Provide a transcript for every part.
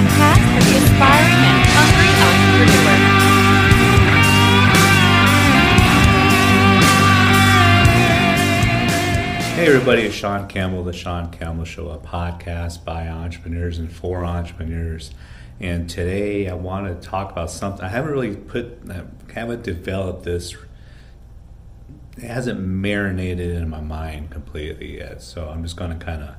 podcast for the aspiring and hungry entrepreneur. Hey everybody, it's Sean Campbell, the Sean Campbell Show, a podcast by entrepreneurs and for entrepreneurs. And today I want to talk about something I haven't really put, I haven't developed this, it hasn't marinated in my mind completely yet. So I'm just going to kind of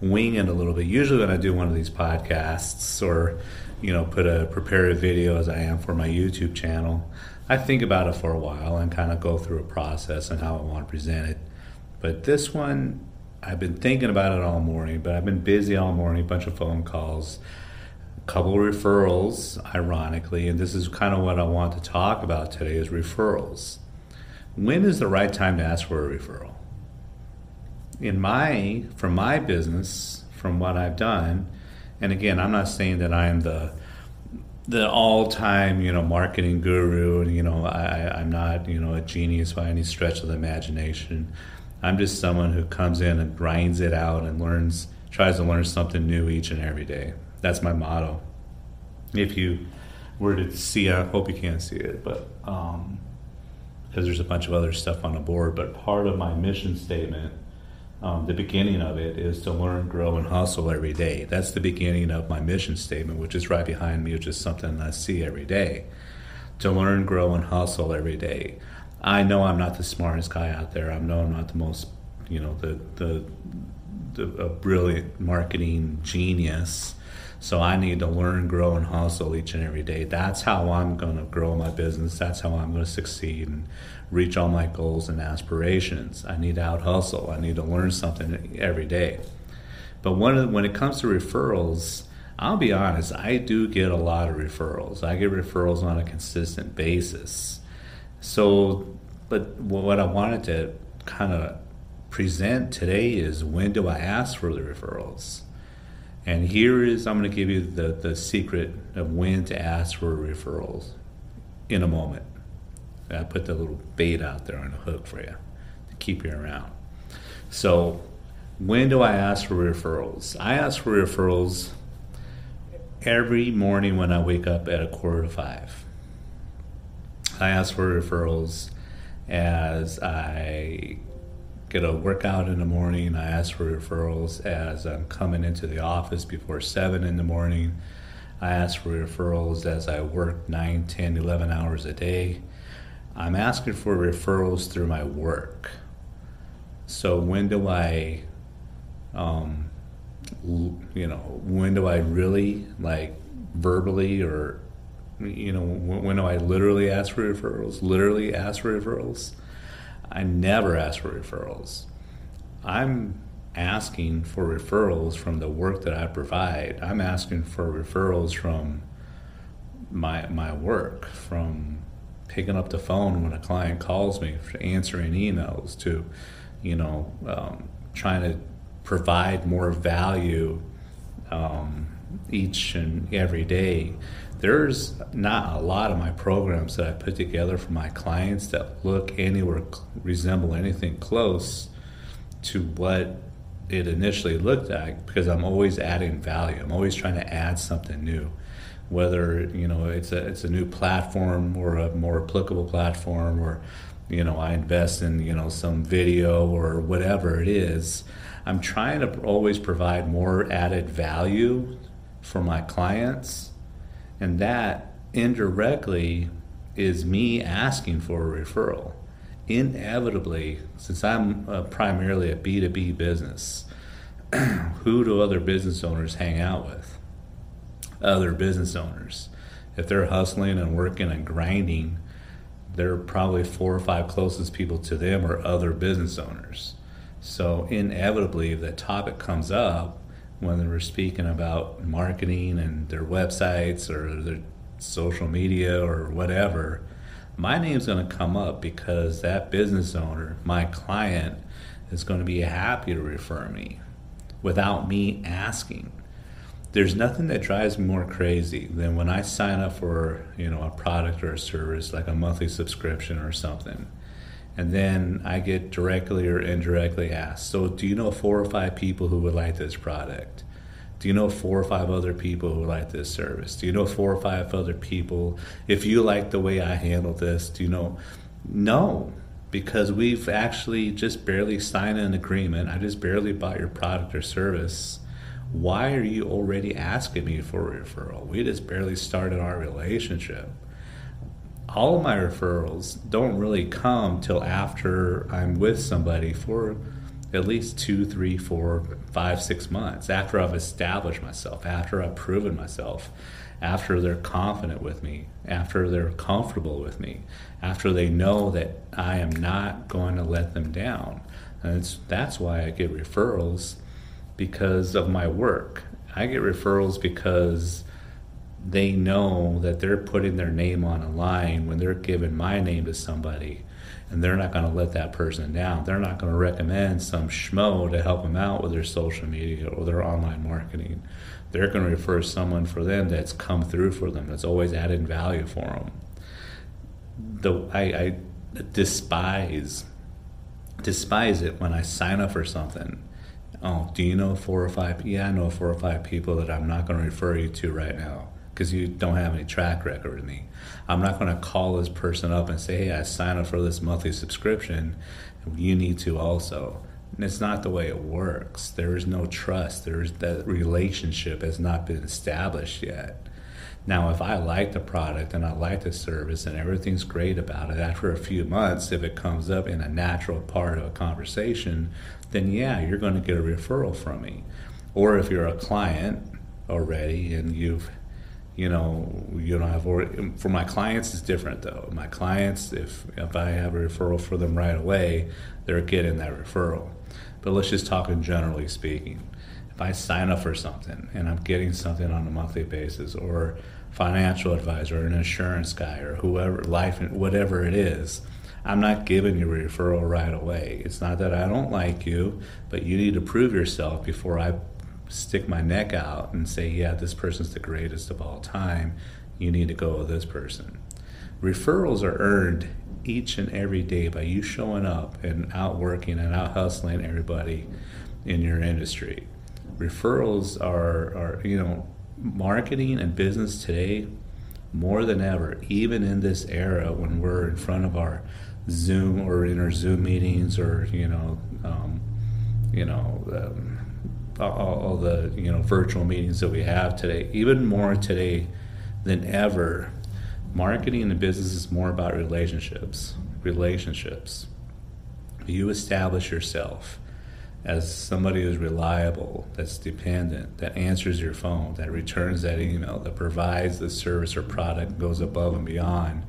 wing it a little bit. Usually when I do one of these podcasts or, you know, put a prepare a video as I am for my YouTube channel, I think about it for a while and kind of go through a process and how I want to present it. But this one, I've been thinking about it all morning, but I've been busy all morning, a bunch of phone calls, a couple referrals, ironically, and this is kind of what I want to talk about today is referrals. When is the right time to ask for a referral? In my, from my business, from what I've done, and again, I'm not saying that I'm the the all-time you know marketing guru and you know I, i'm not you know a genius by any stretch of the imagination. I'm just someone who comes in and grinds it out and learns tries to learn something new each and every day. That's my motto. If you were to see i hope you can't see it but um because there's a bunch of other stuff on the board but part of my mission statement um, the beginning of it is to learn, grow, and hustle every day. That's the beginning of my mission statement, which is right behind me, which is something I see every day. To learn, grow, and hustle every day. I know I'm not the smartest guy out there. I know I'm not the most, you know, the the, the a brilliant marketing genius. So I need to learn, grow, and hustle each and every day. That's how I'm going to grow my business. That's how I'm going to succeed and reach all my goals and aspirations. I need to out hustle. I need to learn something every day. But when when it comes to referrals, I'll be honest, I do get a lot of referrals. I get referrals on a consistent basis. So, but what I wanted to kind of present today is when do I ask for the referrals? And here is, I'm going to give you the, the secret of when to ask for referrals in a moment. I put the little bait out there on the hook for you to keep you around. So, when do I ask for referrals? I ask for referrals every morning when I wake up at a quarter to five. I ask for referrals as I get a workout in the morning. I ask for referrals as I'm coming into the office before 7 in the morning. I ask for referrals as I work 9, 10, 11 hours a day. I'm asking for referrals through my work. So when do I, um, you know, when do I really like verbally or, you know, when, when do I literally ask for referrals? Literally ask for referrals? I never ask for referrals. I'm asking for referrals from the work that I provide. I'm asking for referrals from my my work, from picking up the phone when a client calls me, answering emails, to you know um, trying to provide more value um, each and every day there's not a lot of my programs that I put together for my clients that look anywhere resemble anything close to what it initially looked like because I'm always adding value. I'm always trying to add something new. Whether you know it's a it's a new platform or a more applicable platform or you know I invest in you know some video or whatever it is, I'm trying to always provide more added value for my clients and that indirectly is me asking for a referral. Inevitably, since I'm uh, primarily a B2B business, who do other business owners hang out with? Other business owners. If they're hustling and working and grinding, they're probably four or five closest people to them are other business owners. So, inevitably, if that topic comes up, when they were speaking about marketing and their websites or their social media or whatever, my name's going to come up because that business owner, my client, is going to be happy to refer me without me asking. There's nothing that drives me more crazy than when I sign up for, you know, a product or a service like a monthly subscription or something. And then I get directly or indirectly asked, so do you know four or five people who would like this product? Do you know four or five other people who like this service? Do you know four or five other people? If you like the way I handle this, do you know? No, because we've actually just barely signed an agreement. I just barely bought your product or service. Why are you already asking me for a referral? We just barely started our relationship. All my referrals don't really come till after I'm with somebody for at least two, three, four, five, six months after I've established myself, after I've proven myself, after they're confident with me, after they're comfortable with me, after they know that I am not going to let them down. And that's why I get referrals because of my work. I get referrals because they know that they're putting their name on a line when they're giving my name to somebody and they're not going to let that person down. They're not going to recommend some schmo to help them out with their social media or their online marketing. They're going to refer someone for them that's come through for them, that's always added value for them. The, I, I despise despise it when I sign up for something. Oh, do you know four or five? Yeah, I know four or five people that I'm not going to refer you to right now because you don't have any track record with me. I'm not going to call this person up and say, hey, I signed up for this monthly subscription. You need to also. And it's not the way it works. There is no trust. There's that relationship has not been established yet. Now, if I like the product and I like the service and everything's great about it, after a few months, if it comes up in a natural part of a conversation, then yeah, you're going to get a referral from me. Or if you're a client already and you've you know, you don't have for my clients it's different though. My clients, if if I have a referral for them right away, they're getting that referral. But let's just talk in generally speaking. If I sign up for something and I'm getting something on a monthly basis, or financial advisor, or an insurance guy, or whoever, life, whatever it is, I'm not giving you a referral right away. It's not that I don't like you, but you need to prove yourself before I stick my neck out and say, yeah, this person's the greatest of all time, you need to go with this person. Referrals are earned each and every day by you showing up and out working and out hustling everybody in your industry. Referrals are, are you know, marketing and business today more than ever, even in this era when we're in front of our Zoom or in our Zoom meetings or, you know, um, you know, um, all, all the you know virtual meetings that we have today, even more today than ever, marketing and business is more about relationships. Relationships. You establish yourself as somebody who's reliable, that's dependent, that answers your phone, that returns that email, that provides the service or product, goes above and beyond,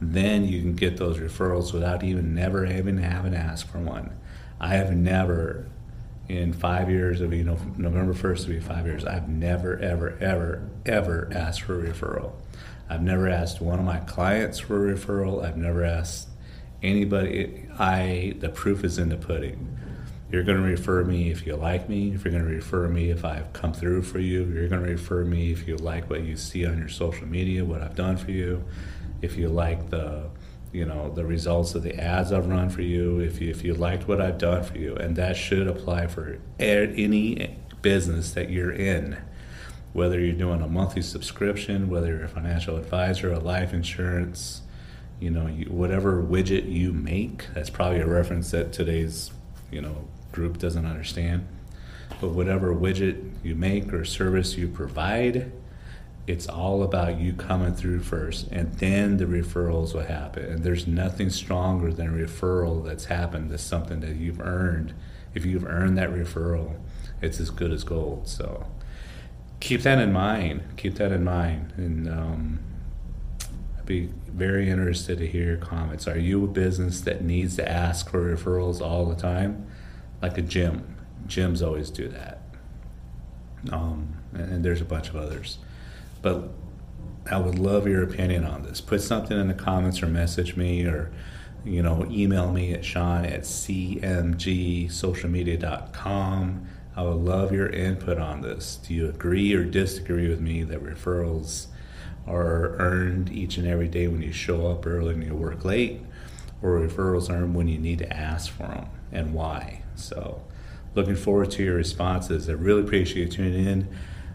then you can get those referrals without even never even having to ask for one. I have never in five years of you know November first to be five years, I've never ever ever ever asked for a referral. I've never asked one of my clients for a referral. I've never asked anybody. I the proof is in the pudding. You're going to refer me if you like me. If you're going to refer me if I've come through for you. You're going to refer me if you like what you see on your social media, what I've done for you. If you like the you know the results of the ads I've run for you, if you if you liked what I've done for you, and that should apply for any business that you're in, whether you're doing a monthly subscription, whether you're a financial advisor, a life insurance, you know, you, whatever widget you make. That's probably a reference that today's you know group doesn't understand, but whatever widget you make or service you provide it's all about you coming through first and then the referrals will happen. And there's nothing stronger than a referral that's happened to something that you've earned. If you've earned that referral it's as good as gold. So keep that in mind. Keep that in mind. And um, i'd be very interested to hear your comments. Are you a business that needs to ask for referrals all the time like a gym gyms always do that um, and there's a bunch of others but I would love your opinion on this. Put something in the comments or message me or you know, email me at Sean at cmgsocialmedia.com. I would love your input on this. Do you agree or disagree with me that referrals are earned each and every day when you show up early and you work late, or referrals are earned when you need to ask for them and why? So, looking forward to your responses. I really appreciate you tuning in.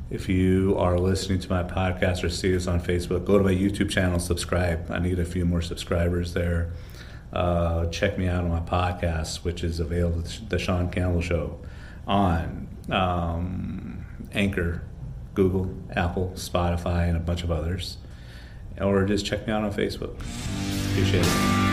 If you are listening to my podcast or see us on Facebook, go to my YouTube channel, subscribe. I need a few more subscribers there. Uh, check me out on my podcast, which is available, The Sean Campbell Show, on um, Anchor, Google, Apple, Spotify, and a bunch of others. Or just check me out on Facebook. Appreciate it.